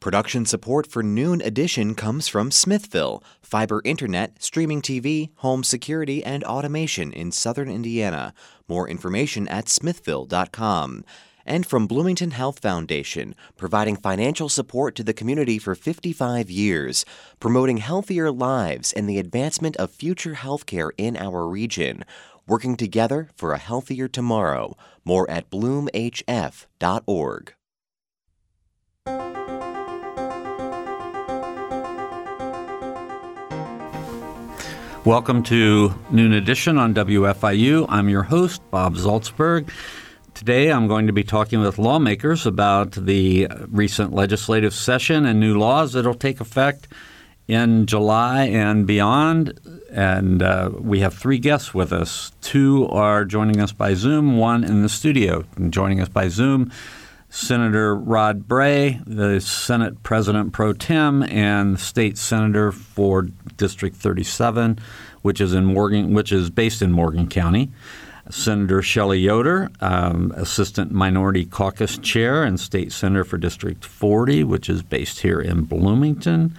Production support for Noon Edition comes from Smithville, fiber internet, streaming TV, home security, and automation in southern Indiana. More information at smithville.com. And from Bloomington Health Foundation, providing financial support to the community for 55 years, promoting healthier lives and the advancement of future healthcare in our region. Working together for a healthier tomorrow. More at bloomhf.org. Welcome to Noon Edition on WFIU. I'm your host, Bob Zaltsberg. Today I'm going to be talking with lawmakers about the recent legislative session and new laws that will take effect in July and beyond. And uh, we have three guests with us. Two are joining us by Zoom, one in the studio. And joining us by Zoom, Senator Rod Bray, the Senate President pro tem and state senator for District 37, which is in Morgan, which is based in Morgan County. Senator Shelley Yoder, um, Assistant Minority Caucus Chair and State Senator for District 40, which is based here in Bloomington,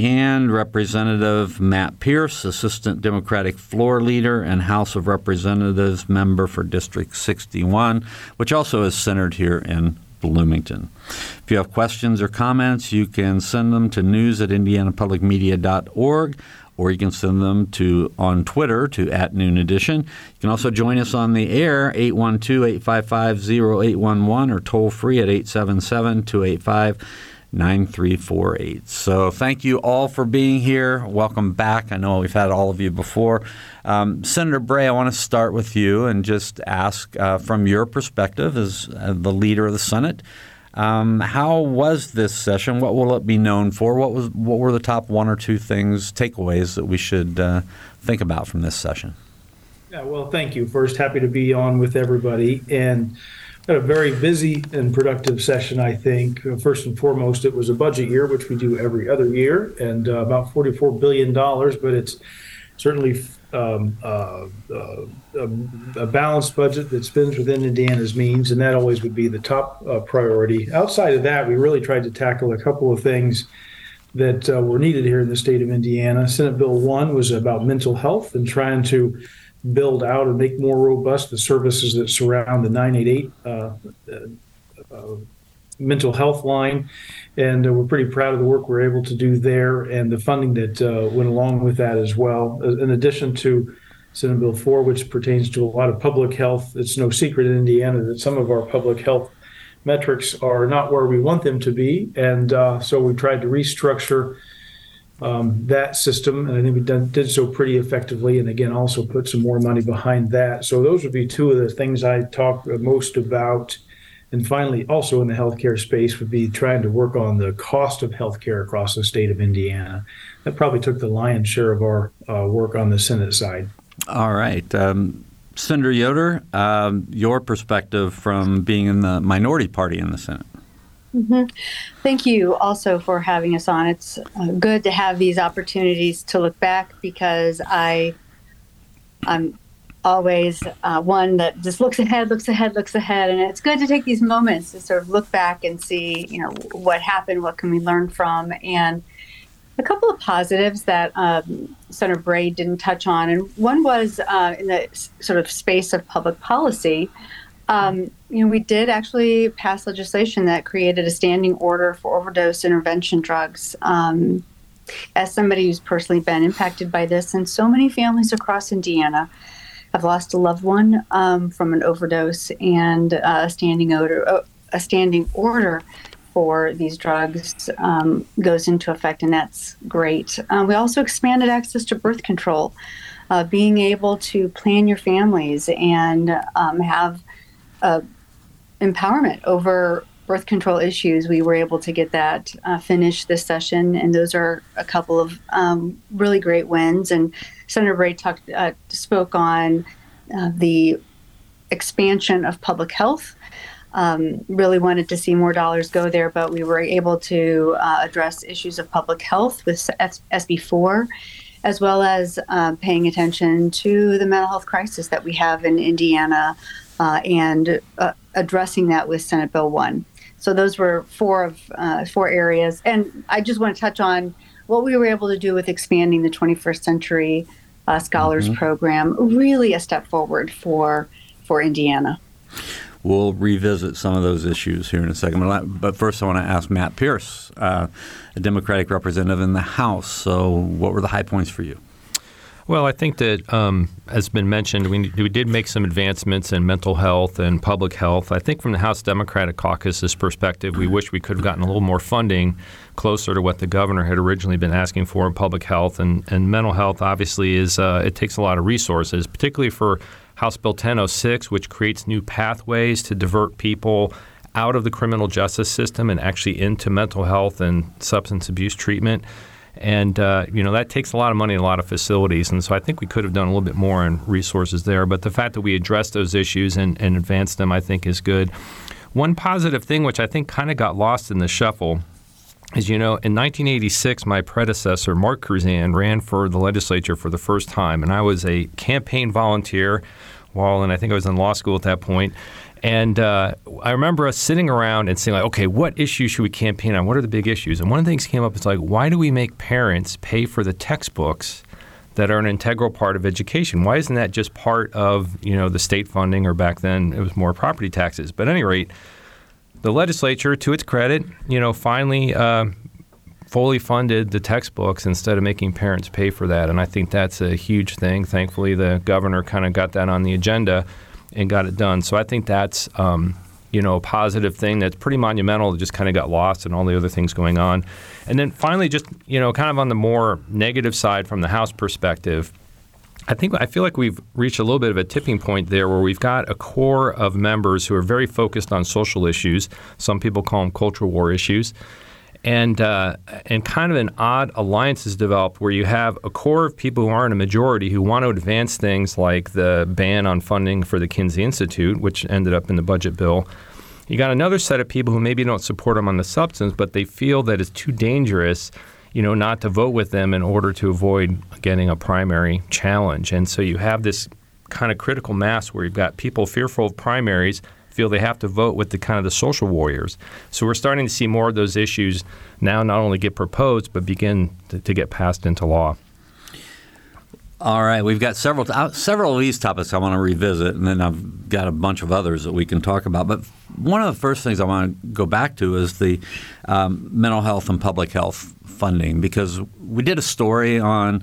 and Representative Matt Pierce, Assistant Democratic Floor Leader and House of Representatives member for District 61, which also is centered here in Bloomington. If you have questions or comments, you can send them to news at indianapublicmedia.org or you can send them to on Twitter to at Noon Edition. You can also join us on the air, 812-855-0811 or toll free at 877 285 9348. So thank you all for being here. Welcome back. I know we've had all of you before. Um, Senator Bray, I want to start with you and just ask uh, from your perspective as uh, the leader of the Senate. Um, how was this session? What will it be known for? What was what were the top one or two things takeaways that we should uh, think about from this session? Yeah, well, thank you. First, happy to be on with everybody, and had a very busy and productive session, I think. Uh, first and foremost, it was a budget year, which we do every other year, and uh, about $44 billion, but it's certainly um, uh, uh, a balanced budget that spends within Indiana's means, and that always would be the top uh, priority. Outside of that, we really tried to tackle a couple of things that uh, were needed here in the state of Indiana. Senate Bill 1 was about mental health and trying to build out and make more robust the services that surround the 988 uh, uh, mental health line. And uh, we're pretty proud of the work we're able to do there and the funding that uh, went along with that as well. In addition to Senate Bill 4, which pertains to a lot of public health, it's no secret in Indiana that some of our public health metrics are not where we want them to be. And uh, so we've tried to restructure um, that system, and I think we done, did so pretty effectively. And again, also put some more money behind that. So those would be two of the things I talk most about. And finally, also in the healthcare space, would be trying to work on the cost of healthcare across the state of Indiana. That probably took the lion's share of our uh, work on the Senate side. All right. Um, Senator Yoder, um, your perspective from being in the minority party in the Senate. Mm-hmm. Thank you also for having us on. It's uh, good to have these opportunities to look back because I, I'm always uh, one that just looks ahead, looks ahead, looks ahead, and it's good to take these moments to sort of look back and see, you know, what happened, what can we learn from, and a couple of positives that um, Senator Bray didn't touch on, and one was uh, in the sort of space of public policy. Um, you know, we did actually pass legislation that created a standing order for overdose intervention drugs. Um, as somebody who's personally been impacted by this, and so many families across Indiana have lost a loved one um, from an overdose, and uh, a standing order, uh, a standing order for these drugs um, goes into effect, and that's great. Uh, we also expanded access to birth control, being able to plan your families and um, have uh, empowerment over birth control issues. We were able to get that uh, finished this session, and those are a couple of um, really great wins. And Senator Bray talked, uh, spoke on uh, the expansion of public health. Um, really wanted to see more dollars go there, but we were able to uh, address issues of public health with SB4 as well as uh, paying attention to the mental health crisis that we have in Indiana uh, and uh, addressing that with Senate Bill 1. So those were four of uh, four areas, and I just want to touch on what we were able to do with expanding the 21st Century uh, Scholars mm-hmm. Program. Really, a step forward for for Indiana. We'll revisit some of those issues here in a second. But first, I want to ask Matt Pierce, uh, a Democratic representative in the House. So, what were the high points for you? Well, I think that, um, as been mentioned, we, we did make some advancements in mental health and public health. I think from the House Democratic Caucus's perspective, we wish we could have gotten a little more funding closer to what the governor had originally been asking for in public health. And, and mental health, obviously, is uh, it takes a lot of resources, particularly for House Bill 1006, which creates new pathways to divert people out of the criminal justice system and actually into mental health and substance abuse treatment. And uh, you know that takes a lot of money and a lot of facilities, and so I think we could have done a little bit more in resources there. But the fact that we addressed those issues and, and advanced them, I think, is good. One positive thing, which I think kind of got lost in the shuffle, is you know in 1986, my predecessor Mark Kruzan ran for the legislature for the first time, and I was a campaign volunteer while, and I think I was in law school at that point. And uh, I remember us sitting around and saying, like, okay, what issues should we campaign on? What are the big issues? And one of the things came up is like, why do we make parents pay for the textbooks that are an integral part of education? Why isn't that just part of you know the state funding, or back then it was more property taxes? But at any rate, the legislature, to its credit, you know, finally uh, fully funded the textbooks instead of making parents pay for that. And I think that's a huge thing. Thankfully, the governor kind of got that on the agenda and got it done. So I think that's um, you know a positive thing that's pretty monumental. It just kind of got lost in all the other things going on. And then finally, just you know, kind of on the more negative side from the House perspective. I think I feel like we've reached a little bit of a tipping point there where we've got a core of members who are very focused on social issues. Some people call them cultural war issues and uh, and kind of an odd alliance has developed where you have a core of people who aren't a majority who want to advance things like the ban on funding for the Kinsey Institute, which ended up in the budget bill. You got another set of people who maybe don't support them on the substance, but they feel that it's too dangerous, you know, not to vote with them in order to avoid getting a primary challenge. And so you have this kind of critical mass where you've got people fearful of primaries feel they have to vote with the kind of the social warriors. So we're starting to see more of those issues now not only get proposed but begin to, to get passed into law. All right, we've got several uh, several of these topics I want to revisit, and then I've got a bunch of others that we can talk about. But one of the first things I want to go back to is the um, mental health and public health funding, because we did a story on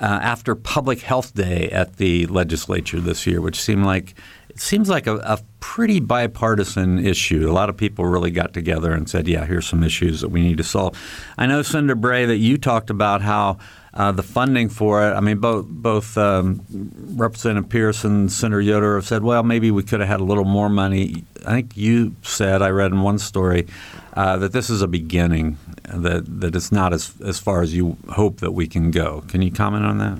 uh, after Public Health Day at the legislature this year, which seemed like it seems like a, a, pretty bipartisan issue. A lot of people really got together and said, "Yeah, here's some issues that we need to solve." I know, Senator Bray, that you talked about how uh, the funding for it. I mean, both both um, Representative Pierce and Senator Yoder have said, "Well, maybe we could have had a little more money." I think you said, I read in one story, uh, that this is a beginning. That that it's not as as far as you hope that we can go. Can you comment on that?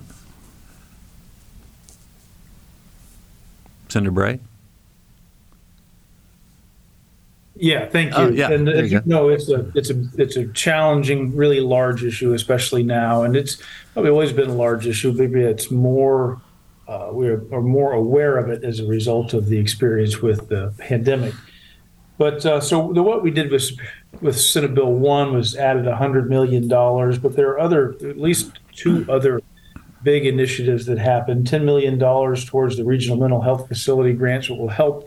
Senator Bray? Yeah, thank you. Oh, yeah, and there you no, it's a it's a it's a challenging, really large issue, especially now, and it's probably always been a large issue. Maybe it's more uh, we are, are, more aware of it as a result of the experience with the pandemic. But uh, so the, what we did with with Senate Bill One was added hundred million dollars, but there are other at least two other big initiatives that happen. $10 million towards the regional mental health facility grants, which will help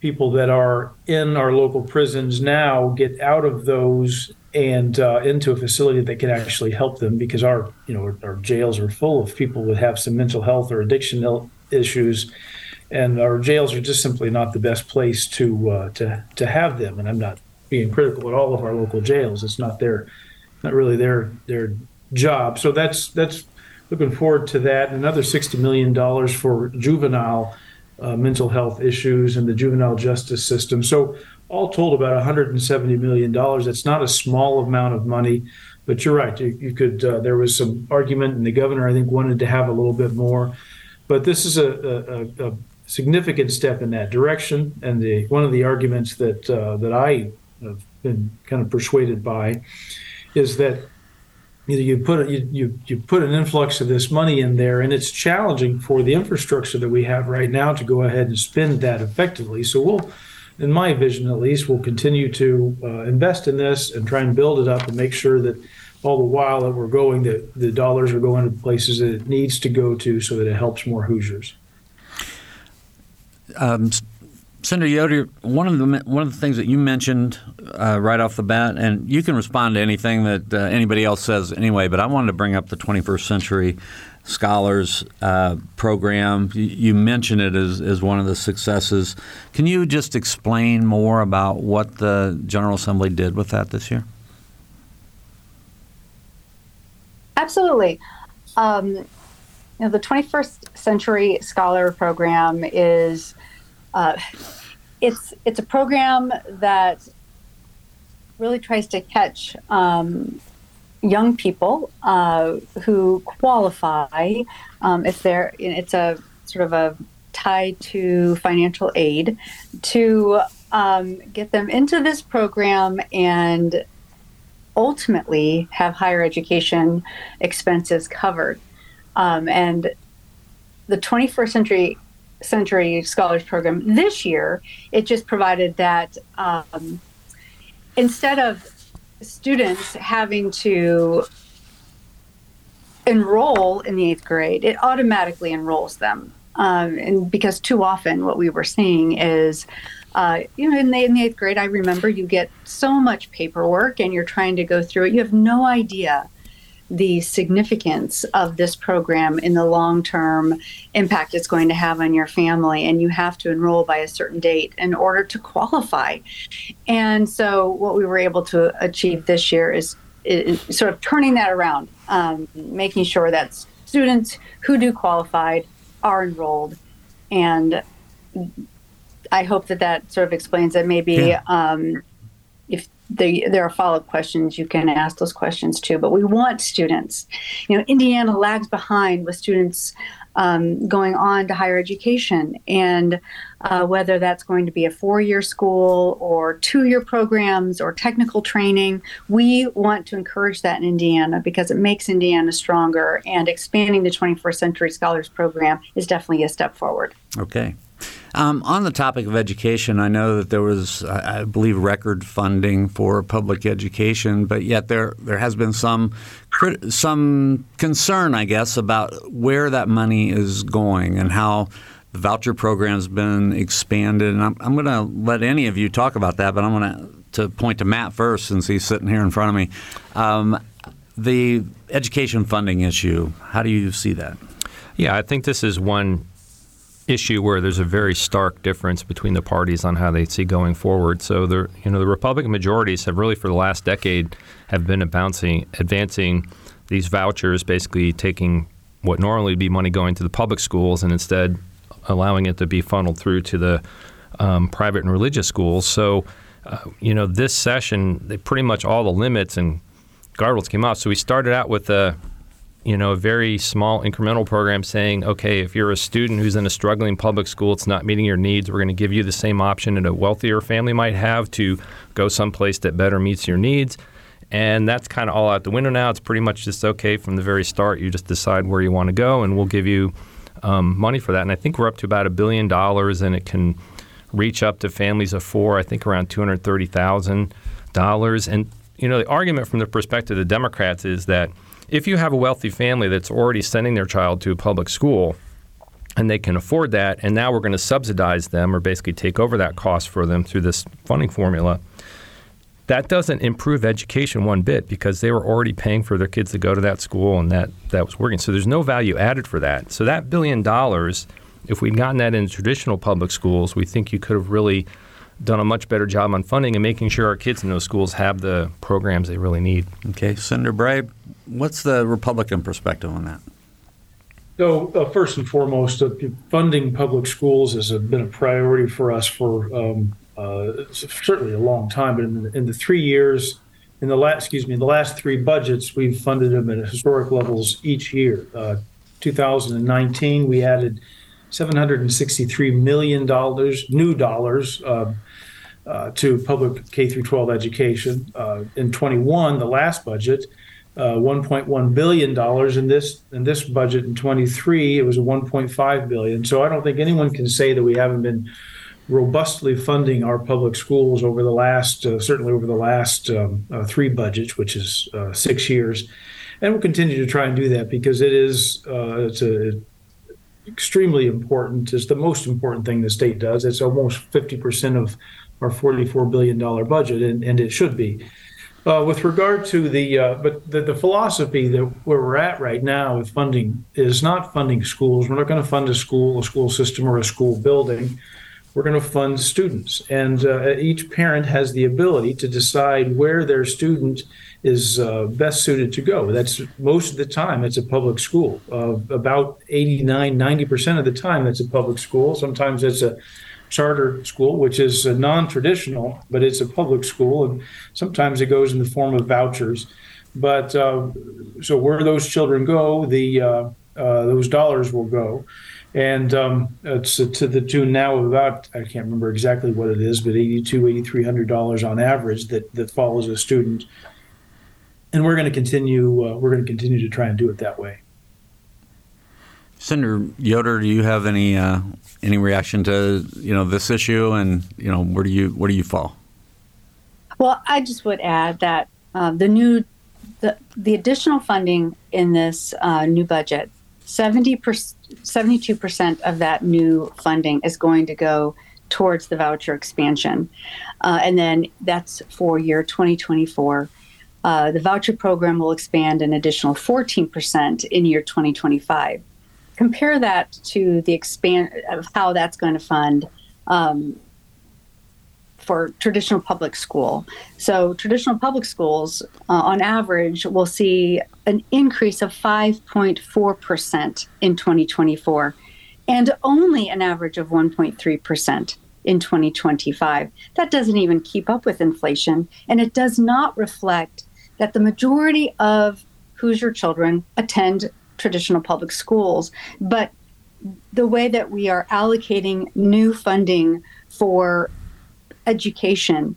people that are in our local prisons now get out of those and uh, into a facility that can actually help them because our you know our, our jails are full of people that have some mental health or addiction issues. And our jails are just simply not the best place to uh, to to have them. And I'm not being critical at all of our local jails. It's not their not really their their job. So that's that's looking forward to that. Another $60 million for juvenile uh, mental health issues and the juvenile justice system. So, all told, about $170 million. That's not a small amount of money, but you're right. You, you could, uh, there was some argument, and the governor, I think, wanted to have a little bit more. But this is a, a, a significant step in that direction. And the, one of the arguments that, uh, that I have been kind of persuaded by is that you, know, you put you, you you put an influx of this money in there, and it's challenging for the infrastructure that we have right now to go ahead and spend that effectively. So we'll in my vision at least, we'll continue to uh, invest in this and try and build it up and make sure that all the while that we're going, that the dollars are going to places that it needs to go to so that it helps more Hoosiers. Um, Senator Yoder, one of the one of the things that you mentioned uh, right off the bat, and you can respond to anything that uh, anybody else says anyway. But I wanted to bring up the 21st Century Scholars uh, program. You, you mentioned it as, as one of the successes. Can you just explain more about what the General Assembly did with that this year? Absolutely. Um, you know, the 21st Century Scholar Program is uh, it's it's a program that really tries to catch um, young people uh, who qualify um, if they're it's a sort of a tied to financial aid to um, get them into this program and ultimately have higher education expenses covered. Um, and the 21st century century scholars program this year it just provided that um, instead of students having to enroll in the eighth grade it automatically enrolls them um, and because too often what we were seeing is uh, you know, in the, in the eighth grade, I remember you get so much paperwork and you're trying to go through it. You have no idea the significance of this program in the long term impact it's going to have on your family. And you have to enroll by a certain date in order to qualify. And so, what we were able to achieve this year is, is sort of turning that around, um, making sure that students who do qualify are enrolled and I hope that that sort of explains it. Maybe yeah. um, the, there are follow up questions, you can ask those questions too. But we want students. You know, Indiana lags behind with students um, going on to higher education, and uh, whether that's going to be a four year school or two year programs or technical training, we want to encourage that in Indiana because it makes Indiana stronger. And expanding the 21st Century Scholars Program is definitely a step forward. Okay. Um, on the topic of education, I know that there was, I believe, record funding for public education, but yet there there has been some some concern, I guess, about where that money is going and how the voucher program has been expanded. And I'm, I'm going to let any of you talk about that, but I'm going to point to Matt first since he's sitting here in front of me. Um, the education funding issue, how do you see that? Yeah, I think this is one issue where there's a very stark difference between the parties on how they see going forward. So the you know the Republican majorities have really for the last decade have been advancing advancing these vouchers, basically taking what normally would be money going to the public schools and instead allowing it to be funneled through to the um, private and religious schools. So uh, you know this session, they pretty much all the limits and guardrails came off. So we started out with a you know, a very small incremental program saying, okay, if you're a student who's in a struggling public school, it's not meeting your needs, we're going to give you the same option that a wealthier family might have to go someplace that better meets your needs. And that's kind of all out the window now. It's pretty much just okay from the very start. You just decide where you want to go, and we'll give you um, money for that. And I think we're up to about a billion dollars, and it can reach up to families of four. I think around two hundred thirty thousand dollars. And you know, the argument from the perspective of the Democrats is that if you have a wealthy family that's already sending their child to a public school and they can afford that, and now we're going to subsidize them or basically take over that cost for them through this funding formula, that doesn't improve education one bit because they were already paying for their kids to go to that school and that, that was working. So there's no value added for that. So that billion dollars, if we'd gotten that in traditional public schools, we think you could have really done a much better job on funding and making sure our kids in those schools have the programs they really need. Okay, Senator Bray, what's the Republican perspective on that? So, uh, first and foremost, uh, funding public schools has been a priority for us for um, uh, certainly a long time. But in the, in the, three years, in the last, excuse me, the last three budgets, we've funded them at historic levels each year. Uh, 2019, we added 763 million dollars, new dollars, uh, uh, to public K through 12 education. Uh, in 21, the last budget, uh, 1.1 billion dollars. In this in this budget in 23, it was a 1.5 billion. So I don't think anyone can say that we haven't been robustly funding our public schools over the last, uh, certainly over the last um, uh, three budgets, which is uh, six years, and we'll continue to try and do that because it is uh, it's a extremely important. It's the most important thing the state does. It's almost 50 percent of our 44 billion dollar budget, and, and it should be. Uh, with regard to the, uh, but the, the philosophy that where we're at right now with funding is not funding schools. We're not going to fund a school, a school system, or a school building. We're going to fund students, and uh, each parent has the ability to decide where their student is uh, best suited to go. That's most of the time it's a public school. Uh, about 89, 90% of the time that's a public school. Sometimes it's a charter school, which is non-traditional, but it's a public school, and sometimes it goes in the form of vouchers. But uh, so where those children go, the uh, uh, those dollars will go, and um, it's to the tune now of about I can't remember exactly what it is, but 82, 8300 dollars on average that that follows a student. And we're going to continue. Uh, we're going to continue to try and do it that way. Senator Yoder, do you have any uh, any reaction to you know this issue, and you know where do you where do you fall? Well, I just would add that uh, the new the the additional funding in this uh, new budget, 70 72 percent of that new funding is going to go towards the voucher expansion, uh, and then that's for year 2024. Uh, the voucher program will expand an additional 14% in year 2025 compare that to the expand of how that's going to fund um, for traditional public school. So, traditional public schools, uh, on average, will see an increase of 5.4% in 2024 and only an average of 1.3% in 2025. That doesn't even keep up with inflation, and it does not reflect that the majority of Hoosier children attend traditional public schools. But the way that we are allocating new funding for education,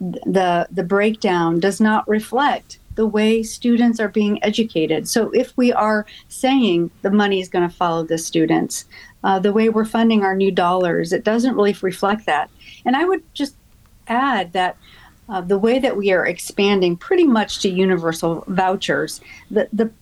the the breakdown does not reflect the way students are being educated. So if we are saying the money is going to follow the students, uh, the way we're funding our new dollars, it doesn't really reflect that. And I would just add that uh, the way that we are expanding pretty much to universal vouchers, the, the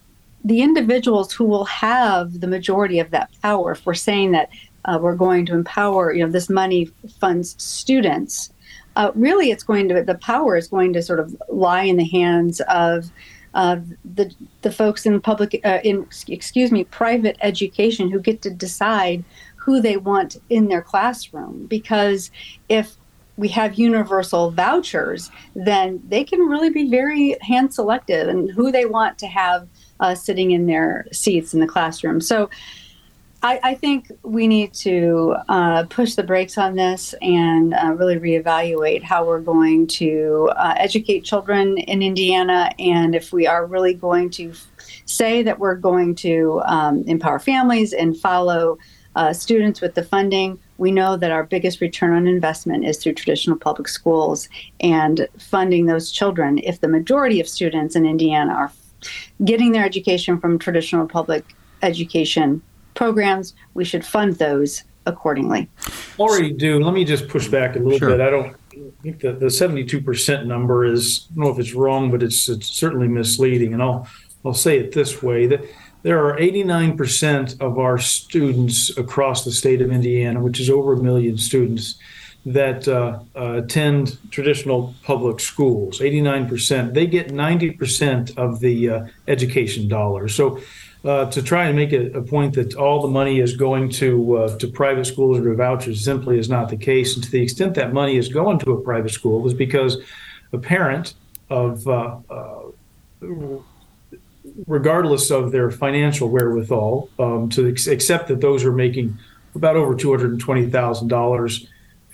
the individuals who will have the majority of that power, if we're saying that uh, we're going to empower, you know, this money funds students, uh, really it's going to, the power is going to sort of lie in the hands of uh, the the folks in public, uh, in excuse me, private education who get to decide who they want in their classroom. Because if we have universal vouchers, then they can really be very hand selective and who they want to have uh, sitting in their seats in the classroom. So I, I think we need to uh, push the brakes on this and uh, really reevaluate how we're going to uh, educate children in Indiana. And if we are really going to say that we're going to um, empower families and follow uh, students with the funding, we know that our biggest return on investment is through traditional public schools and funding those children. If the majority of students in Indiana are getting their education from traditional public education programs, we should fund those accordingly. Already do. Let me just push back a little sure. bit. I don't think that the 72% number is, I don't know if it's wrong, but it's, it's certainly misleading. And I'll, I'll say it this way that there are 89% of our students across the state of Indiana, which is over a million students, that uh, uh, attend traditional public schools, 89%, they get 90% of the uh, education dollars. So uh, to try and make a, a, point that all the money is going to uh, to private schools or vouchers simply is not the case. And to the extent that money is going to a private school is because a parent of uh, regardless of their financial wherewithal, um, to ex- accept that those are making about over two hundred and twenty thousand dollars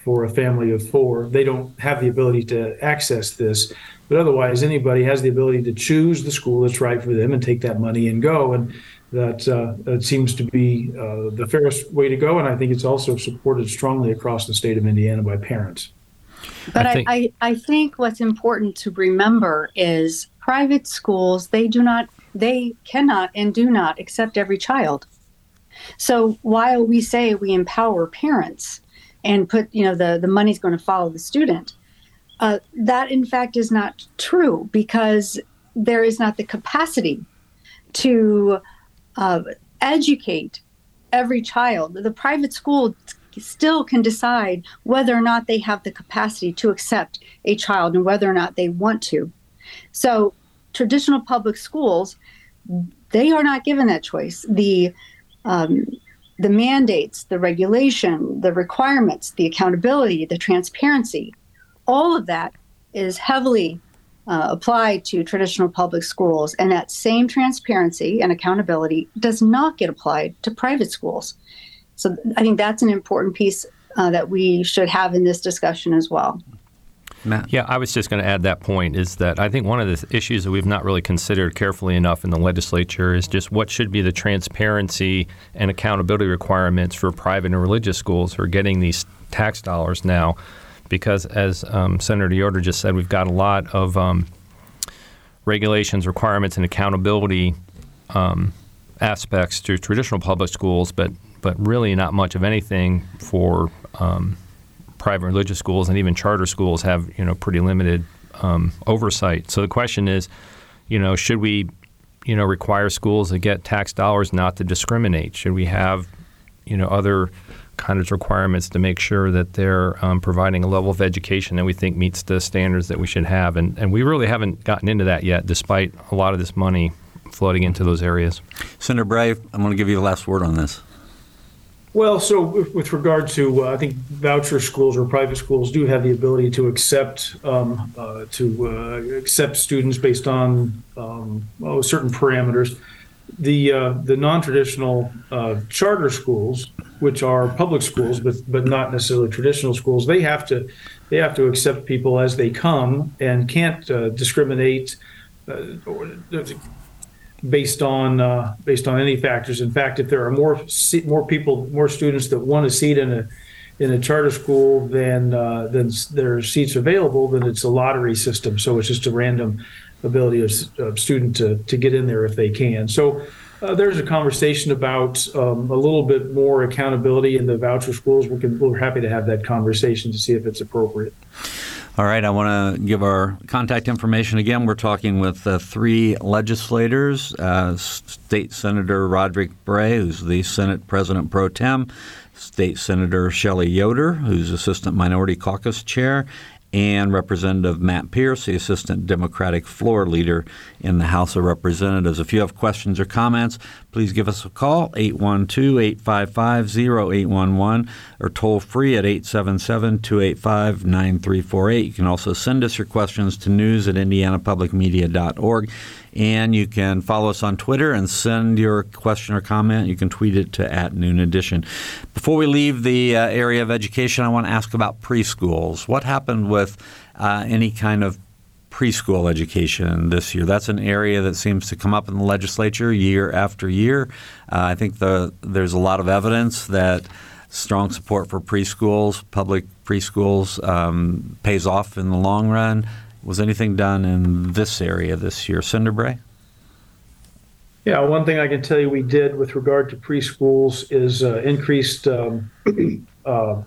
for a family of four. They don't have the ability to access this, but otherwise, anybody has the ability to choose the school that's right for them and take that money and go. And that uh, that seems to be uh, the fairest way to go. And I think it's also supported strongly across the state of Indiana by parents. But I think, I, I, I think what's important to remember is private schools, they do not, they cannot and do not accept every child. So while we say we empower parents, and put you know the the money's going to follow the student. Uh, that in fact is not true because there is not the capacity to uh, educate every child. The private school still can decide whether or not they have the capacity to accept a child and whether or not they want to. So, traditional public schools, they are not given that choice. The um, the mandates, the regulation, the requirements, the accountability, the transparency, all of that is heavily uh, applied to traditional public schools, and that same transparency and accountability does not get applied to private schools. So I think that's an important piece uh, that we should have in this discussion as well. Matt? Yeah, I was just going to add that point is that I think one of the issues that we've not really considered carefully enough in the legislature is just what should be the transparency and accountability requirements for private and religious schools who are getting these tax dollars now. Because as um, Senator Yoder just said, we've got a lot of um, regulations, requirements, and accountability um, aspects to traditional public schools, but but really not much of anything for um, private religious schools and even charter schools have you know pretty limited um, oversight. So the question is, you know, should we, you know, require schools to get tax dollars not to discriminate? Should we have, you know, other kind of requirements to make sure that they're um, providing a level of education that we think meets the standards that we should have? And and we really haven't gotten into that yet, despite a lot of this money floating into those areas. Senator Bray, I'm going to give you the last word on this. Well, so with regard to, uh, I think voucher schools or private schools do have the ability to accept um, uh, to uh, accept students based on um, oh, certain parameters. The uh, the non-traditional uh, charter schools, which are public schools but but not necessarily traditional schools, they have to they have to accept people as they come and can't uh, discriminate based on uh, based on any factors. In fact, if there are more more people, more students that want a seat in a in a charter school than uh, than there are seats available, then it's a lottery system. So it's just a random ability of, of student to to get in there if they can. So. Uh, there's a conversation about um, a little bit more accountability in the voucher schools. We can, we're happy to have that conversation to see if it's appropriate. All right, I want to give our contact information again. We're talking with uh, three legislators uh, State Senator Roderick Bray, who's the Senate President pro tem, State Senator Shelley Yoder, who's Assistant Minority Caucus Chair, and Representative Matt Pierce, the Assistant Democratic Floor Leader in the House of Representatives. If you have questions or comments, please give us a call, 812 855 0811, or toll free at 877 285 9348. You can also send us your questions to news at indianapublicmedia.org. And you can follow us on Twitter and send your question or comment. You can tweet it to at Noon Edition. Before we leave the uh, area of education, I want to ask about preschools. What happened with uh, any kind of preschool education this year? That's an area that seems to come up in the legislature year after year. Uh, I think the, there's a lot of evidence that strong support for preschools, public preschools, um, pays off in the long run. Was anything done in this area this year, Senator Bray? Yeah, one thing I can tell you we did with regard to preschools is uh, increased um, uh,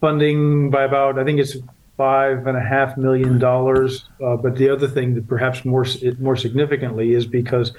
funding by about, I think it's five and a half million dollars. Uh, but the other thing that perhaps more more significantly is because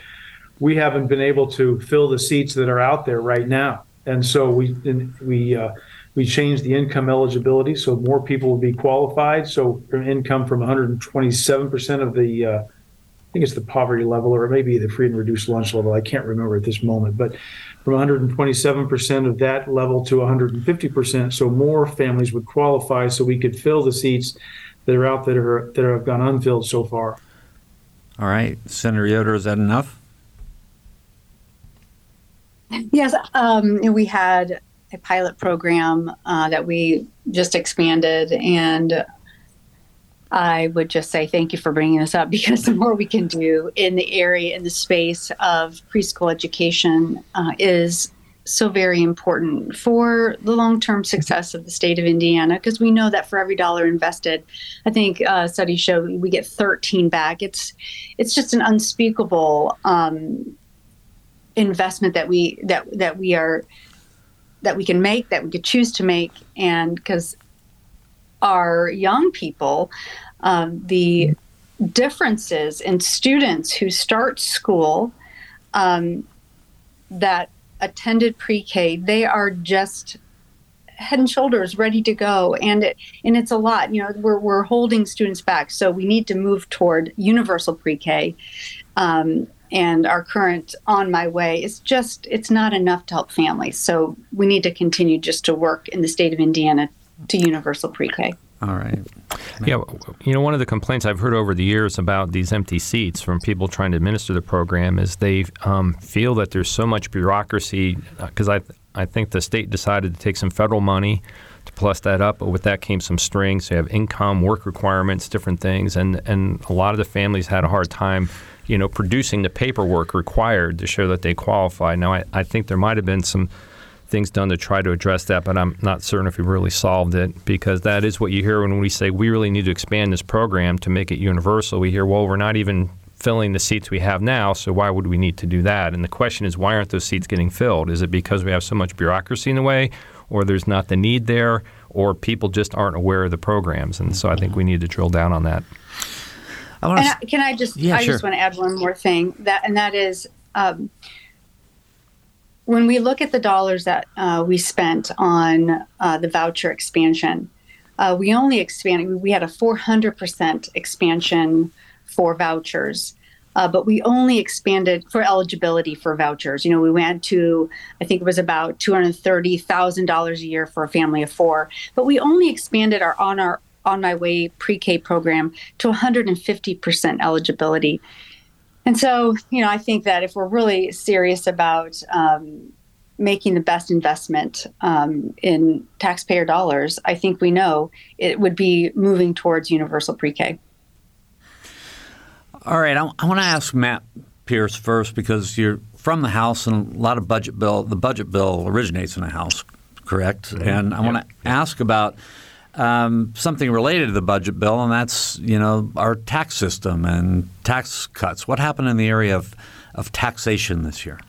we haven't been able to fill the seats that are out there right now, and so we we uh, we changed the income eligibility so more people would be qualified. So income from 127 percent of the uh, I think it's the poverty level, or maybe the free and reduced lunch level. I can't remember at this moment, but from 127% of that level to 150%, so more families would qualify, so we could fill the seats that are out that are that have gone unfilled so far. All right, Senator Yoder, is that enough? Yes, um, we had a pilot program uh, that we just expanded, and I would just say thank you for bringing this up because the more we can do in the area, in the space of preschool education, uh, is so very important for the long-term success of the state of Indiana because we know that for every dollar invested, I think uh, studies show we get 13 back. It's it's just an unspeakable um, investment that we that that we are that we can make, that we could choose to make, and because our young people, um, the differences in students who start school um, that attended pre-K, they are just head and shoulders ready to go. And it, and it's a lot you know we're, we're holding students back. So we need to move toward universal pre-k um, and our current on my way is just it's not enough to help families. So we need to continue just to work in the state of indiana to universal pre-k all right. Yeah, you know, one of the complaints I've heard over the years about these empty seats from people trying to administer the program is they um, feel that there's so much bureaucracy because uh, I I think the state decided to take some federal money to plus that up, but with that came some strings. So you have income, work requirements, different things, and and a lot of the families had a hard time, you know, producing the paperwork required to show that they qualify. Now I, I think there might have been some things done to try to address that, but I'm not certain if we really solved it because that is what you hear when we say we really need to expand this program to make it universal. We hear, well, we're not even filling the seats we have now, so why would we need to do that? And the question is, why aren't those seats getting filled? Is it because we have so much bureaucracy in the way, or there's not the need there, or people just aren't aware of the programs? And so I think we need to drill down on that. I and I, can I just? Yeah, I sure. just want to add one more thing that, and that is. Um, when we look at the dollars that uh, we spent on uh, the voucher expansion, uh, we only expanded, we had a 400% expansion for vouchers. Uh, but we only expanded for eligibility for vouchers. You know, we went to, I think it was about $230,000 a year for a family of four, but we only expanded our on our on my way pre-K program to 150% eligibility. And so, you know, I think that if we're really serious about um, making the best investment um, in taxpayer dollars, I think we know it would be moving towards universal pre K. All right. I, I want to ask Matt Pierce first because you're from the House and a lot of budget bill, the budget bill originates in the House, correct? Mm-hmm. And I want to ask about um, something related to the budget bill, and that's you know our tax system and tax cuts. What happened in the area of, of taxation this year?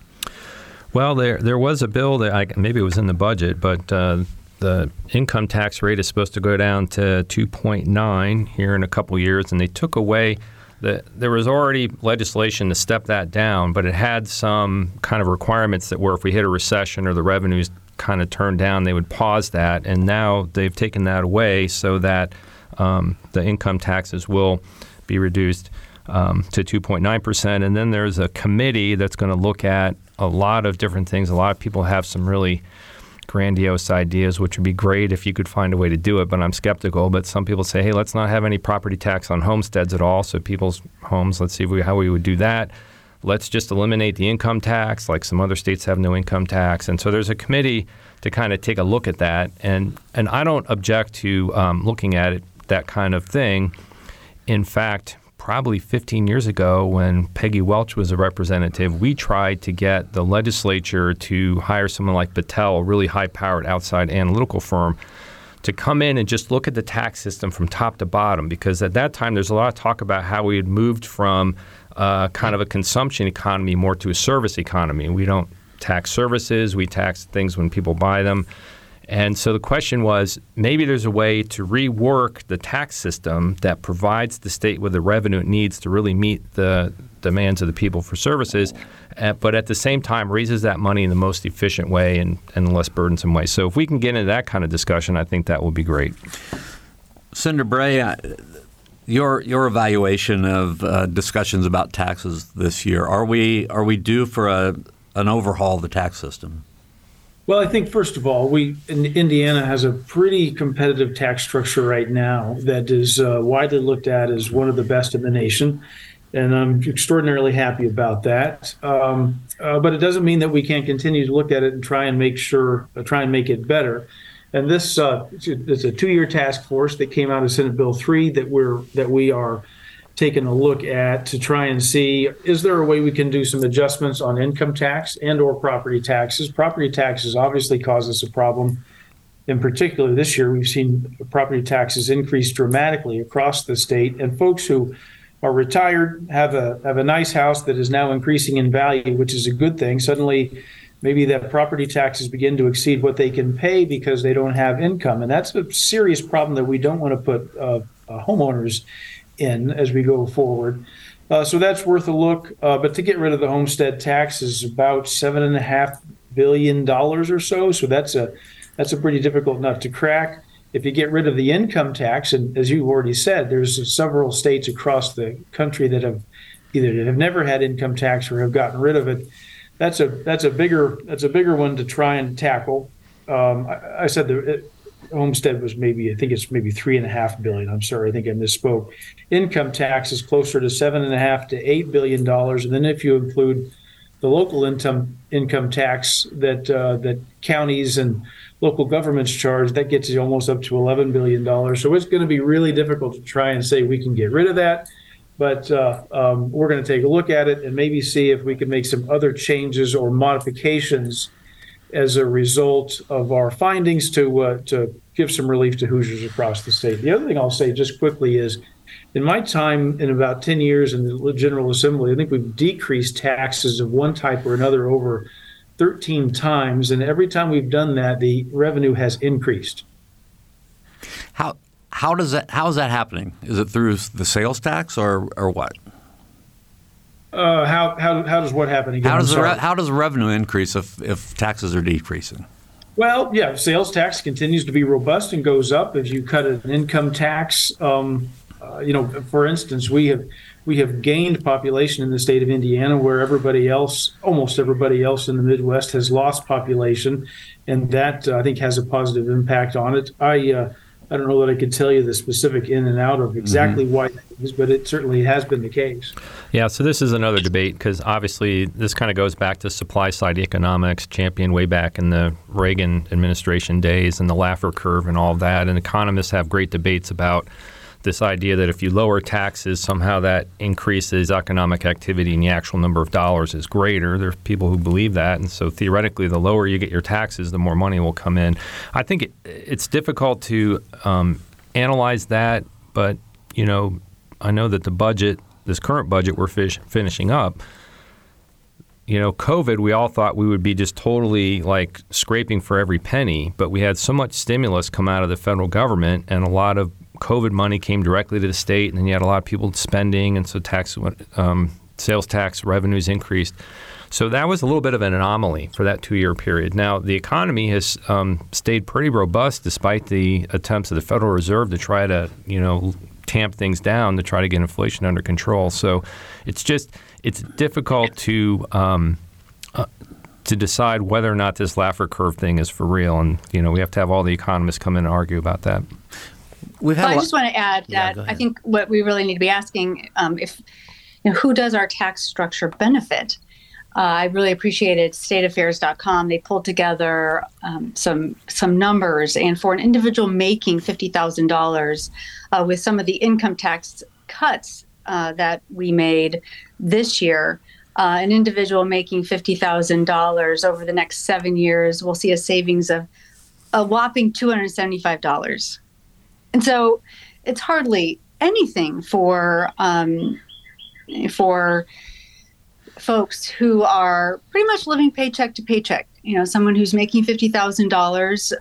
Well, there there was a bill that I, maybe it was in the budget, but uh, the income tax rate is supposed to go down to 2.9 here in a couple years, and they took away. The, there was already legislation to step that down, but it had some kind of requirements that were if we hit a recession or the revenues kind of turned down, they would pause that. And now they've taken that away so that um, the income taxes will be reduced um, to 2.9%. And then there's a committee that's going to look at a lot of different things. A lot of people have some really grandiose ideas, which would be great if you could find a way to do it, but I'm skeptical. But some people say, hey, let's not have any property tax on homesteads at all. So people's homes, let's see how we would do that let's just eliminate the income tax, like some other states have no income tax. And so there's a committee to kind of take a look at that. And, and I don't object to um, looking at it, that kind of thing. In fact, probably 15 years ago, when Peggy Welch was a representative, we tried to get the legislature to hire someone like Battelle, a really high powered outside analytical firm, to come in and just look at the tax system from top to bottom. Because at that time, there's a lot of talk about how we had moved from uh, kind of a consumption economy more to a service economy. We don't tax services, we tax things when people buy them. And so the question was maybe there's a way to rework the tax system that provides the state with the revenue it needs to really meet the demands of the people for services, uh, but at the same time raises that money in the most efficient way and, and less burdensome way. So if we can get into that kind of discussion, I think that will be great. Senator Bray, your your evaluation of uh, discussions about taxes this year are we are we due for a an overhaul of the tax system? Well, I think first of all, we in Indiana has a pretty competitive tax structure right now that is uh, widely looked at as one of the best in the nation, and I'm extraordinarily happy about that. Um, uh, but it doesn't mean that we can't continue to look at it and try and make sure, uh, try and make it better. And this uh, it's a two-year task force that came out of Senate Bill three that we're that we are taking a look at to try and see is there a way we can do some adjustments on income tax and or property taxes. Property taxes obviously cause us a problem. In particular, this year we've seen property taxes increase dramatically across the state, and folks who are retired have a have a nice house that is now increasing in value, which is a good thing. Suddenly maybe that property taxes begin to exceed what they can pay because they don't have income. And that's a serious problem that we don't want to put uh, uh, homeowners in as we go forward. Uh, so that's worth a look. Uh, but to get rid of the homestead tax is about seven and a half billion dollars or so. So that's a that's a pretty difficult nut to crack. If you get rid of the income tax, and as you've already said, there's several states across the country that have either have never had income tax or have gotten rid of it. That's a that's a bigger that's a bigger one to try and tackle. Um, I, I, said the homestead was maybe I think it's maybe three and a half billion. I'm sorry, I think I misspoke. Income tax is closer to seven and a half to eight billion dollars, and then if you include the local income income tax that uh, that counties and local governments charge, that gets you almost up to eleven billion dollars. So it's going to be really difficult to try and say we can get rid of that. But uh, um, we're going to take a look at it and maybe see if we can make some other changes or modifications as a result of our findings to uh, to give some relief to Hoosiers across the state. The other thing I'll say just quickly is, in my time in about ten years in the General Assembly, I think we've decreased taxes of one type or another over 13 times, and every time we've done that, the revenue has increased. How how does that how is that happening? Is it through the sales tax or or what? Uh, how, how, how does what happen again? How does, re- how does revenue increase if, if taxes are decreasing? Well, yeah, sales tax continues to be robust and goes up as you cut an income tax. Um, uh, you know, for instance, we have we have gained population in the state of Indiana, where everybody else, almost everybody else in the Midwest, has lost population, and that uh, I think has a positive impact on it. I uh, I don't know that I could tell you the specific in and out of exactly mm-hmm. why that is, but it certainly has been the case. Yeah, so this is another debate because obviously this kind of goes back to supply side economics, championed way back in the Reagan administration days and the Laffer curve and all that. And economists have great debates about this idea that if you lower taxes, somehow that increases economic activity and the actual number of dollars is greater. There's people who believe that. And so theoretically, the lower you get your taxes, the more money will come in. I think it, it's difficult to um, analyze that, but, you know, I know that the budget, this current budget we're fish, finishing up, you know, COVID, we all thought we would be just totally like scraping for every penny, but we had so much stimulus come out of the federal government and a lot of COVID money came directly to the state, and then you had a lot of people spending, and so tax um, sales tax revenues increased. So that was a little bit of an anomaly for that two-year period. Now the economy has um, stayed pretty robust despite the attempts of the Federal Reserve to try to, you know, tamp things down to try to get inflation under control. So it's just it's difficult to um, uh, to decide whether or not this Laffer curve thing is for real, and you know we have to have all the economists come in and argue about that. We've had. Well, I just want to add that yeah, I think what we really need to be asking um, if you know, who does our tax structure benefit. Uh, I really appreciated stateaffairs.com. They pulled together um, some some numbers, and for an individual making fifty thousand uh, dollars, with some of the income tax cuts uh, that we made this year, uh, an individual making fifty thousand dollars over the next seven years will see a savings of a whopping two hundred seventy-five dollars. And so it's hardly anything for um, for folks who are pretty much living paycheck to paycheck. You know, someone who's making fifty thousand um, dollars.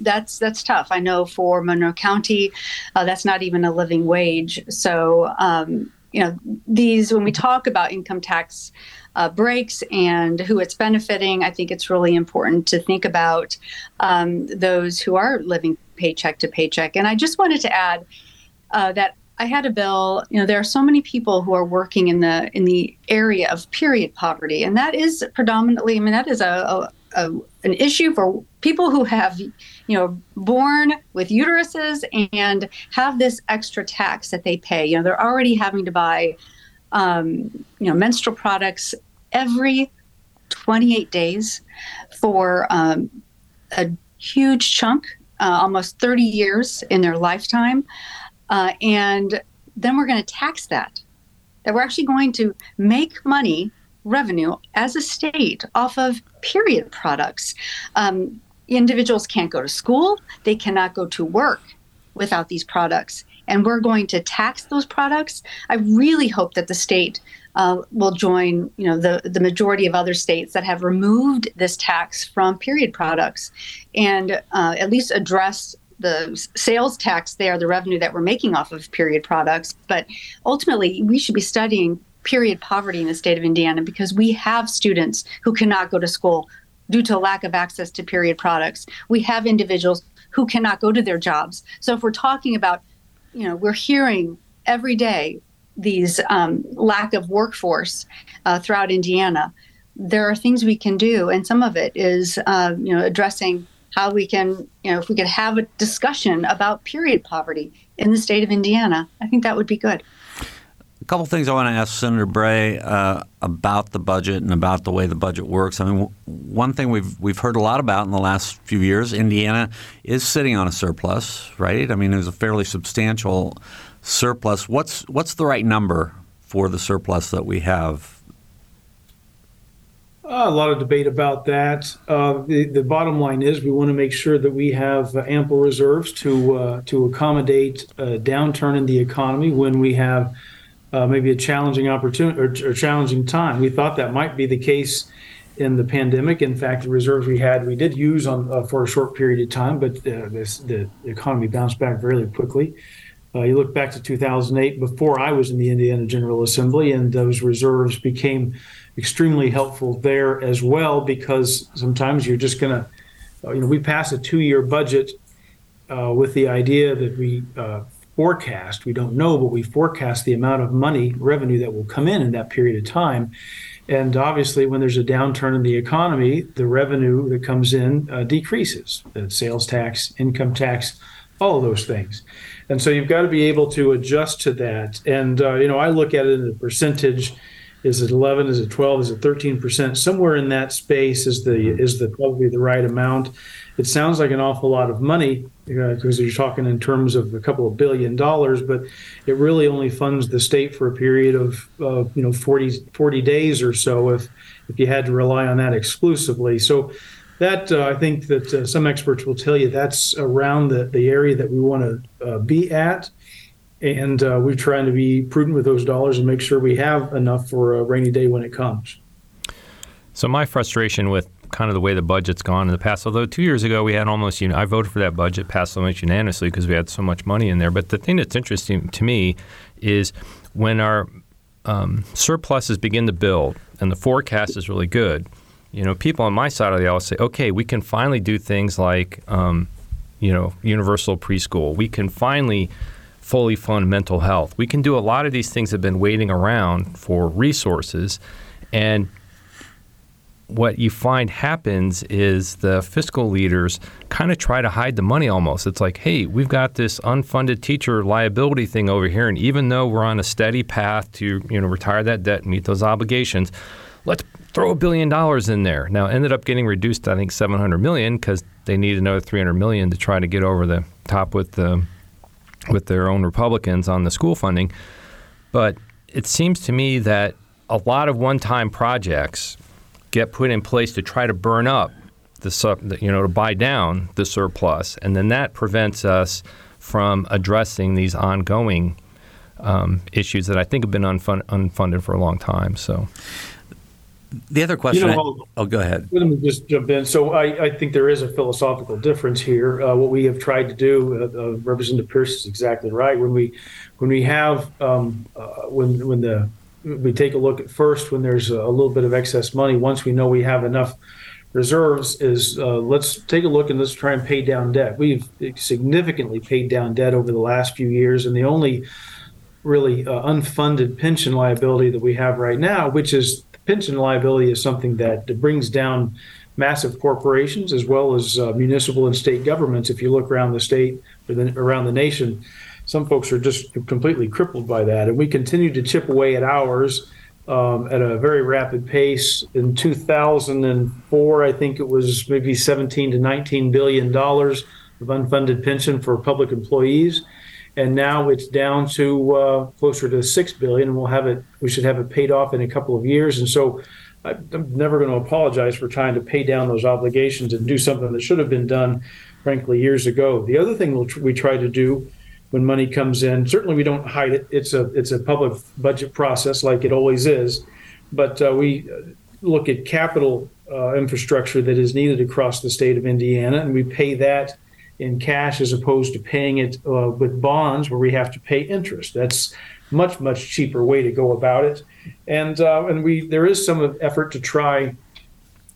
That's that's tough. I know for Monroe County, uh, that's not even a living wage. So um, you know, these when we talk about income tax uh, breaks and who it's benefiting, I think it's really important to think about um, those who are living paycheck to paycheck. And I just wanted to add uh, that I had a bill. You know, there are so many people who are working in the in the area of period poverty, and that is predominantly. I mean, that is a, a, a an issue for people who have, you know, born with uteruses and have this extra tax that they pay. You know, they're already having to buy, um, you know, menstrual products every 28 days for um, a huge chunk uh, almost 30 years in their lifetime. Uh, and then we're going to tax that. That we're actually going to make money, revenue as a state off of period products. Um, individuals can't go to school, they cannot go to work without these products. And we're going to tax those products, I really hope that the state uh, will join, you know, the the majority of other states that have removed this tax from period products, and uh, at least address the sales tax there, the revenue that we're making off of period products. But ultimately, we should be studying period poverty in the state of Indiana because we have students who cannot go to school due to lack of access to period products. We have individuals who cannot go to their jobs. So if we're talking about, you know, we're hearing every day these um, lack of workforce uh, throughout Indiana. There are things we can do, and some of it is, uh, you know, addressing how we can, you know, if we could have a discussion about period poverty in the state of Indiana. I think that would be good. A couple things I want to ask Senator Bray uh, about the budget and about the way the budget works. I mean, one thing we've we've heard a lot about in the last few years, Indiana is sitting on a surplus, right? I mean, it was a fairly substantial surplus. What's what's the right number for the surplus that we have? Uh, a lot of debate about that. Uh, the, the bottom line is we want to make sure that we have ample reserves to uh, to accommodate a downturn in the economy when we have uh, maybe a challenging opportunity or, or, challenging time. We thought that might be the case in the pandemic. In fact, the reserves we had, we did use on uh, for a short period of time, but uh, this, the economy bounced back very quickly. Uh, you look back to 2008, before I was in the Indiana General Assembly, and those reserves became extremely helpful there as well because sometimes you're just going to, uh, you know, we pass a two-year budget uh, with the idea that we forecast. We don't know, but we forecast the amount of money, revenue that will come in in that period of time. And obviously, when there's a downturn in the economy, the revenue that comes in uh, decreases. The sales tax, income tax, all of those things. And so you've got to be able to adjust to that. And uh, you know, I look at it in a percentage. Is it 11? Is it 12? Is it 13 percent? Somewhere in that space is the is the probably the right amount. It sounds like an awful lot of money because you're talking in terms of a couple of billion dollars, but it really only funds the state for a period of you know 40, 40 days or so if if you had to rely on that exclusively. So that uh, I think that uh, some experts will tell you that's around the, the area that we want to uh, be at. And uh, we're trying to be prudent with those dollars and make sure we have enough for a rainy day when it comes. So my frustration with kind of the way the budget's gone in the past. Although two years ago we had almost, you know, I voted for that budget, passed almost unanimously because we had so much money in there. But the thing that's interesting to me is when our um, surpluses begin to build and the forecast is really good. You know, people on my side of the aisle say, okay, we can finally do things like, um, you know, universal preschool. We can finally fully fund mental health. We can do a lot of these things that have been waiting around for resources. And what you find happens is the fiscal leaders kind of try to hide the money almost. It's like, hey, we've got this unfunded teacher liability thing over here, and even though we're on a steady path to you know retire that debt and meet those obligations, let's throw a billion dollars in there. Now, ended up getting reduced, I think, 700 million because they need another 300 million to try to get over the top with the with their own Republicans on the school funding. But it seems to me that a lot of one-time projects get put in place to try to burn up the you know to buy down the surplus, and then that prevents us from addressing these ongoing um, issues that I think have been unfund- unfunded for a long time. So. The other question. You know, I, oh, go ahead. Let me just jump in. So I, I think there is a philosophical difference here. Uh, what we have tried to do, uh, uh, Representative Pierce is exactly right. When we when we have um, uh, when when the we take a look at first when there's a little bit of excess money. Once we know we have enough reserves, is uh, let's take a look and let's try and pay down debt. We've significantly paid down debt over the last few years, and the only really uh, unfunded pension liability that we have right now, which is pension liability, is something that brings down massive corporations as well as uh, municipal and state governments. If you look around the state or the, around the nation some folks are just completely crippled by that. And we continue to chip away at ours um, at a very rapid pace. In 2004, I think it was maybe 17 to 19 billion dollars of unfunded pension for public employees, and now it's down to uh, closer to six billion. And we'll have it. We should have it paid off in a couple of years. And so. I'm never going to apologize for trying to pay down those obligations and do something that should have been done, frankly, years ago. The other thing we try to do when money comes in. Certainly, we don't hide it. It's a it's a public budget process, like it always is. But uh, we look at capital uh, infrastructure that is needed across the state of Indiana, and we pay that in cash as opposed to paying it uh, with bonds, where we have to pay interest. That's much much cheaper way to go about it. And uh, and we there is some effort to try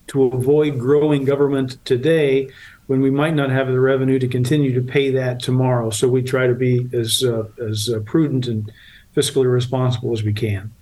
to avoid growing government today when we might not have the revenue to continue to pay that tomorrow. So we try to be as uh, as uh, prudent and fiscally responsible as we can.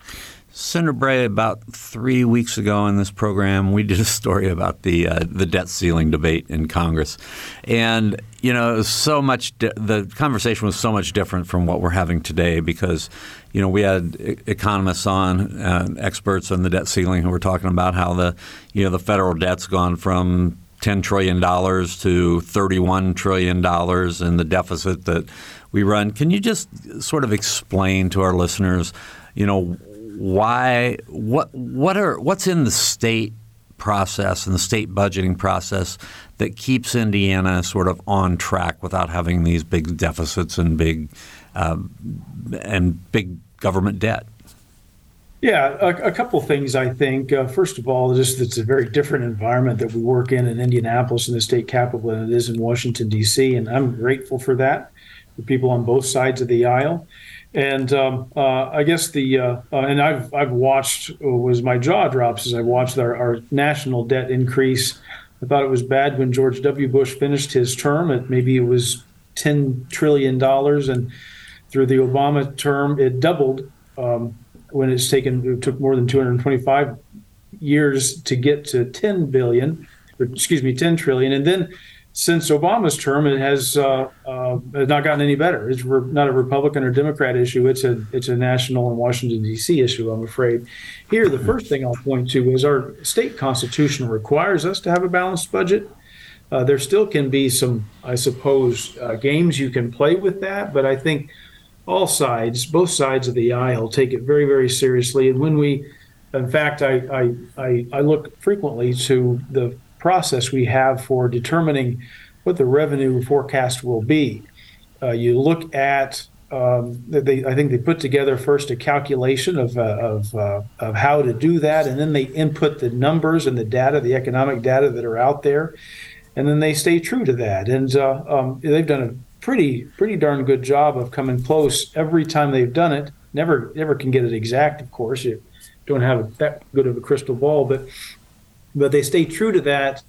Senator Bray, about three weeks ago in this program, we did a story about the uh, the debt ceiling debate in Congress, and you know, so much. Di- the conversation was so much different from what we're having today because, you know, we had economists on, uh, experts on the debt ceiling who were talking about how the, you know, the federal debt's gone from $10 trillion to $31 trillion and the deficit that we run. Can you just sort of explain to our listeners, you know, why what what are what's in the state process and the state budgeting process that keeps Indiana sort of on track without having these big deficits and big uh, and big government debt? Yeah, a, a couple things I think. Uh, first of all, just it's a very different environment that we work in in Indianapolis in the state capital than it is in Washington D.C., and I'm grateful for that. For people on both sides of the aisle, and um, uh, I guess the uh, uh, and I've I've watched uh, was my jaw drops as I watched our, our national debt increase. I thought it was bad when George W. Bush finished his term. At maybe it was ten trillion dollars, and through the Obama term, it doubled. Um, when it's taken, it took more than 225 years to get to 10 billion, or excuse me, 10 trillion, and then since Obama's term, it has uh, uh, not gotten any better. It's re- not a Republican or Democrat issue. It's a it's a national and Washington D.C. issue. I'm afraid. Here, the first thing I'll point to is our state constitution requires us to have a balanced budget. Uh, there still can be some, I suppose, uh, games you can play with that, but I think all sides, both sides of the aisle, take it very very seriously. And when we in fact, I, I, I, I look frequently to the process we have for determining what the revenue forecast will be. Uh, you look at um, they, I think they put together first a calculation of, uh, of, uh, of how to do that, and then they input the numbers and the data, the economic data that are out there, and then they stay true to that. And uh, um, they've done a pretty pretty darn good job of coming close every time they've done it. Never never can get it exact, of course. You don't have that good of a crystal ball, but but they stay true to that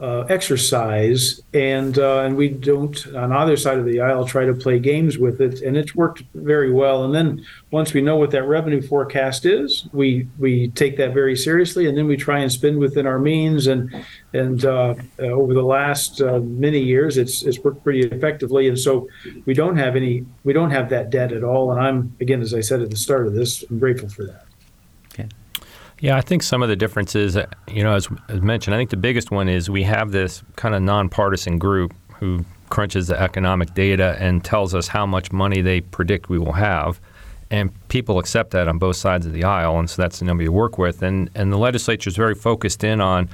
uh, exercise, and uh, and we don't on either side of the aisle try to play games with it, and it's worked very well. And then once we know what that revenue forecast is, we we take that very seriously, and then we try and spend within our means. And and uh, uh over the last uh, many years, it's it's worked pretty effectively. And so we don't have any we don't have that debt at all. And I'm again, as I said at the start of this, I'm grateful for that. Yeah, I think some of the differences, uh, you know, as, as mentioned, I think the biggest one is we have this kind of nonpartisan group who crunches the economic data and tells us how much money they predict we will have. And people accept that on both sides of the aisle, and so that's the number you work with. And and the legislature is very focused in on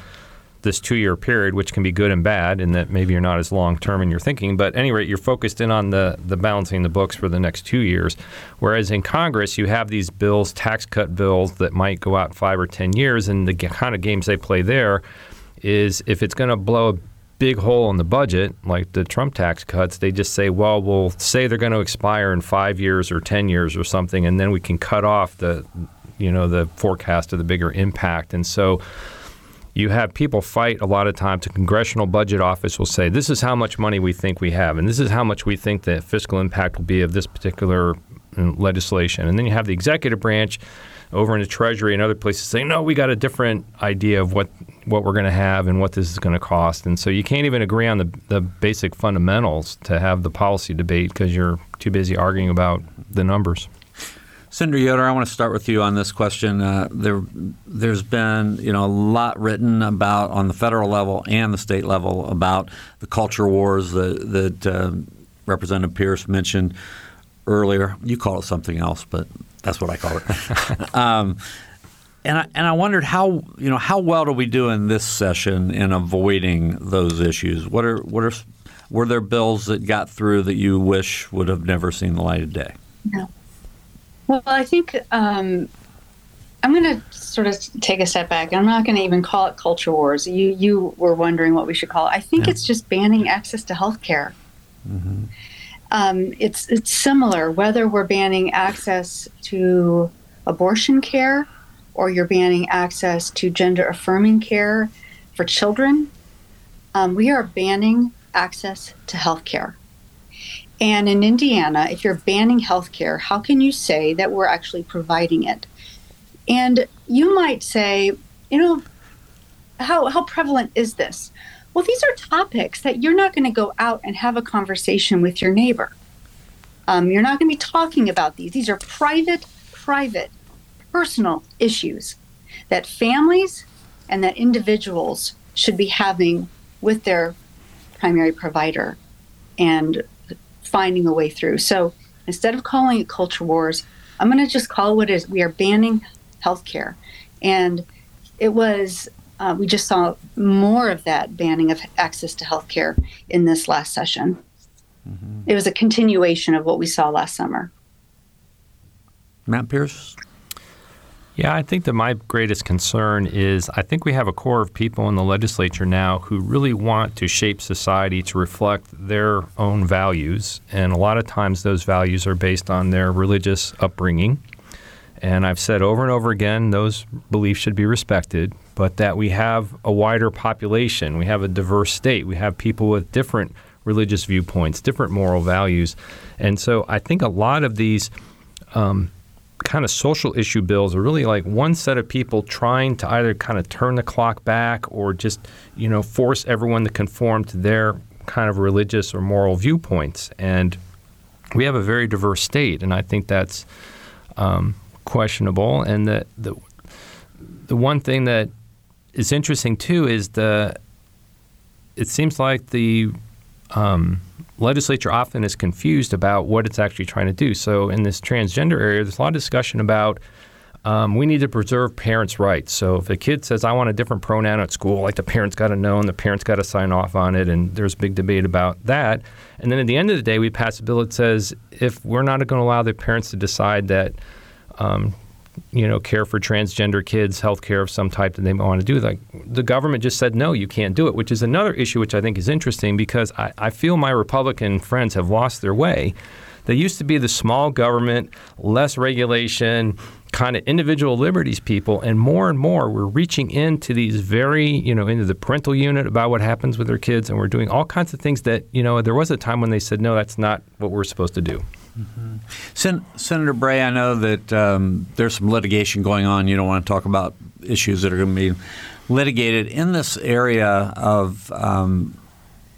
this two year period, which can be good and bad, in that maybe you're not as long term in your thinking. But at any rate, you're focused in on the, the balancing the books for the next two years. Whereas in Congress, you have these bills, tax cut bills that might go out five or 10 years. And the kind of games they play there is if it's going to blow a big hole in the budget, like the Trump tax cuts, they just say, well, we'll say they're going to expire in five years or 10 years or something, and then we can cut off the, you know, the forecast of the bigger impact. And so you have people fight a lot of times. The Congressional Budget Office will say, this is how much money we think we have, and this is how much we think the fiscal impact will be of this particular legislation. And then you have the executive branch over in the Treasury and other places saying, no, we got a different idea of what, what we're going to have and what this is going to cost. And so you can't even agree on the, the basic fundamentals to have the policy debate because you're too busy arguing about the numbers. Senator Yoder, I want to start with you on this question. Uh, there, there's been you know a lot written about on the federal level and the state level about the culture wars that, that uh, Representative Pierce mentioned earlier. You call it something else, but that's what I call it. um, and I, and I wondered how you know how well do we do in this session in avoiding those issues? What are what are were there bills that got through that you wish would have never seen the light of day? No. Well, I think um, I'm going to sort of take a step back. I'm not going to even call it culture wars. You you were wondering what we should call it. I think yeah. it's just banning access to health care. Mm-hmm. Um, it's it's similar whether we're banning access to abortion care or you're banning access to gender affirming care for children. Um, we are banning access to health care. And in Indiana, if you're banning health care, how can you say that we're actually providing it? And you might say, you know, how, how prevalent is this? Well, these are topics that you're not going to go out and have a conversation with your neighbor. Um, you're not going to be talking about these. These are private, private, personal issues that families and that individuals should be having with their primary provider and finding a way through. So instead of calling it culture wars, I'm going to just call it what it is. We are banning healthcare. And it was, uh, we just saw more of that banning of access to healthcare in this last session. Mm-hmm. It was a continuation of what we saw last summer. Matt Pierce? Yeah, I think that my greatest concern is I think we have a core of people in the legislature now who really want to shape society to reflect their own values. And a lot of times those values are based on their religious upbringing. And I've said over and over again, those beliefs should be respected, but that we have a wider population, we have a diverse state, we have people with different religious viewpoints, different moral values. And so I think a lot of these um, kind of social issue bills are really like one set of people trying to either kind of turn the clock back or just you know force everyone to conform to their kind of religious or moral viewpoints. And we have a very diverse state and I think that's um, questionable. And the, the the one thing that is interesting too is the it seems like the um, legislature often is confused about what it's actually trying to do. So in this transgender area, there's a lot of discussion about um, we need to preserve parents' rights. So if a kid says, I want a different pronoun at school, like the parents got to know and the parents got to sign off on it, and there's big debate about that. And then at the end of the day, we pass a bill that says if we're not going to allow the parents to decide that um, you know, care for transgender kids, health care of some type that they might want to do. Like the government just said, no, you can't do it, which is another issue which I think is interesting because I, I feel my Republican friends have lost their way. They used to be the small government, less regulation, kind of individual liberties people, and more and more we're reaching into these very, you know, into the parental unit about what happens with their kids, and we're doing all kinds of things that, you know, there was a time when they said, no, that's not what we're supposed to do. Mm-hmm. Sen- Senator Bray, I know that um, there's some litigation going on. You don't want to talk about issues that are going to be litigated in this area of um,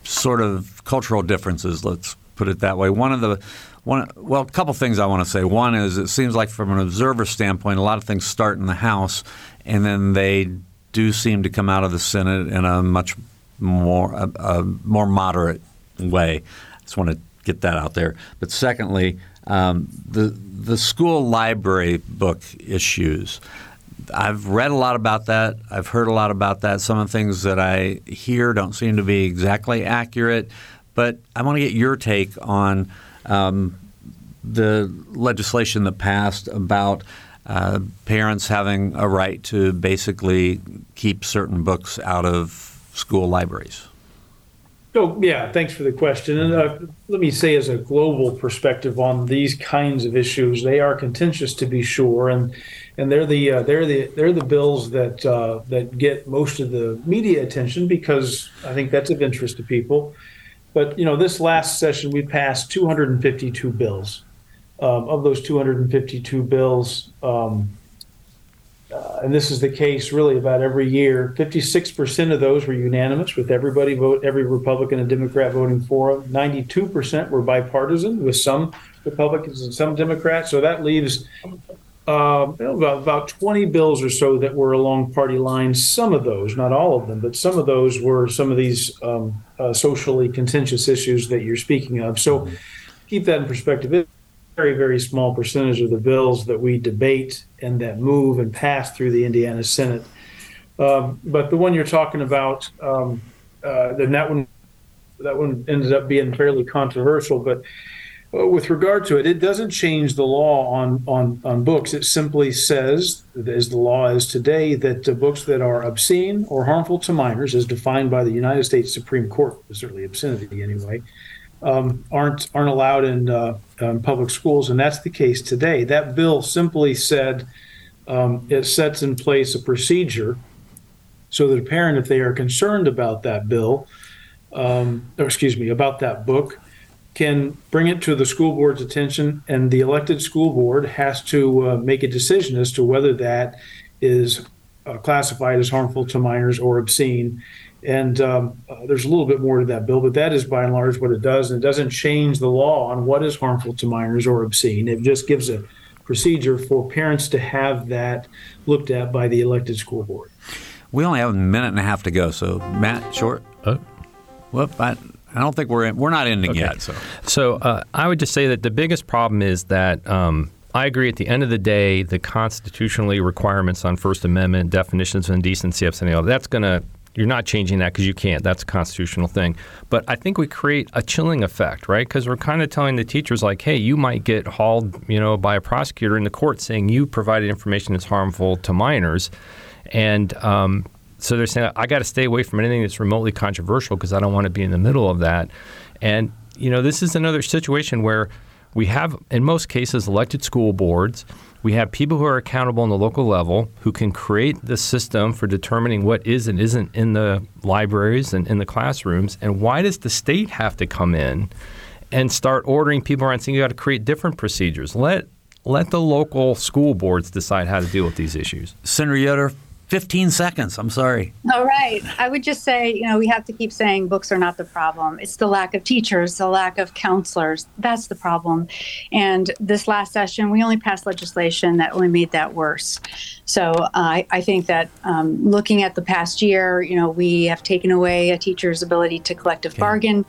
sort of cultural differences. Let's put it that way. One of the one, well, a couple things I want to say. One is it seems like from an observer standpoint, a lot of things start in the House, and then they do seem to come out of the Senate in a much more a, a more moderate way. I just want to get that out there. But secondly, um, the the school library book issues. I've read a lot about that. I've heard a lot about that. Some of the things that I hear don't seem to be exactly accurate. But I want to get your take on um, the legislation that passed about uh, parents having a right to basically keep certain books out of school libraries. Oh, yeah, thanks for the question. And uh, let me say, as a global perspective on these kinds of issues, they are contentious to be sure, and and they're the uh, they're the they're the bills that uh, that get most of the media attention because I think that's of interest to people. But you know, this last session we passed 252 bills. Um, of those 252 bills, um, uh, and this is the case really about every year. 56% of those were unanimous, with everybody vote, every Republican and Democrat voting for them. 92% were bipartisan, with some Republicans and some Democrats. So that leaves uh, about, about 20 bills or so that were along party lines. Some of those, not all of them, but some of those were some of these um, uh, socially contentious issues that you're speaking of. So keep that in perspective very, very small percentage of the bills that we debate and that move and pass through the Indiana Senate. Um, but the one you're talking about, um, uh, then that one that one ended up being fairly controversial, but uh, with regard to it, it doesn't change the law on on on books. It simply says, as the law is today, that books that are obscene or harmful to minors, as defined by the United States Supreme Court, certainly obscenity anyway, um, aren't aren't allowed in, uh, public schools, and that's the case today. That bill simply said um, it sets in place a procedure so that a parent, if they are concerned about that bill, um, or excuse me, about that book can bring it to the school board's attention, and the elected school board has to uh, make a decision as to whether that is uh, classified as harmful to minors or obscene. And um, uh, there's a little bit more to that bill, but that is by and large what it does. And it doesn't change the law on what is harmful to minors or obscene. It just gives a procedure for parents to have that looked at by the elected school board. We only have a minute and a half to go, so Matt, short. Oh. Whoop, I, I don't think we're in, we're not ending Okay. yet. So So uh, I would just say that the biggest problem is that um, I agree. At the end of the day, the constitutionally requirements on First Amendment definitions of indecency, obscenity, that's going to you're not changing that because you can't. That's a constitutional thing. But I think we create a chilling effect, right? Because we're kind of telling the teachers like, hey, you might get hauled, you know, by a prosecutor in the court saying you provided information that's harmful to minors, and um, so they're saying I got to stay away from anything that's remotely controversial because I don't want to be in the middle of that. And you know, this is another situation where we have, in most cases, elected school boards. We have people who are accountable on the local level who can create the system for determining what is and isn't in the libraries and in the classrooms. And why does the state have to come in and start ordering people around saying you got to create different procedures? Let let the local school boards decide how to deal with these issues. Senator Yoder, 15 seconds. I'm sorry. All right. I would just say, you know, we have to keep saying books are not the problem. It's the lack of teachers, the lack of counselors. That's the problem. And this last session, we only passed legislation that only made that worse. So uh, I, I think that um, looking at the past year, you know, we have taken away a teacher's ability to collective bargain.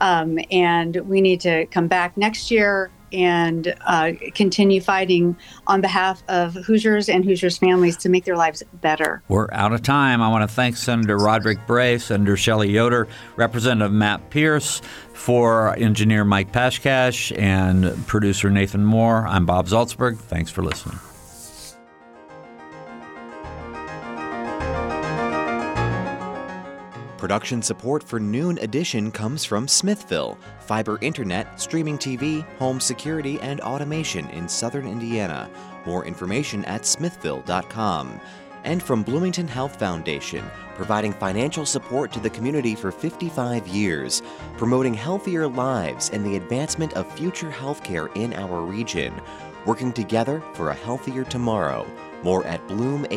Um, and we need to come back next year and uh, continue fighting on behalf of Hoosiers and Hoosiers families to make their lives better. We're out of time. I want to thank Senator Rodric Bray, Senator Shelley Yoder, Representative Matt Pierce, for engineer Mike Pashkash, and producer Nathan Moore. I'm Bob Zaltsberg. Thanks for listening. Production support for Noon Edition comes from Smithville, fiber internet, streaming TV, home security, and automation in southern Indiana. More information at smithville.com. And from Bloomington Health Foundation, providing financial support to the community for 55 years, promoting healthier lives and the advancement of future healthcare in our region, working together for a healthier tomorrow. More at bloomhf.org.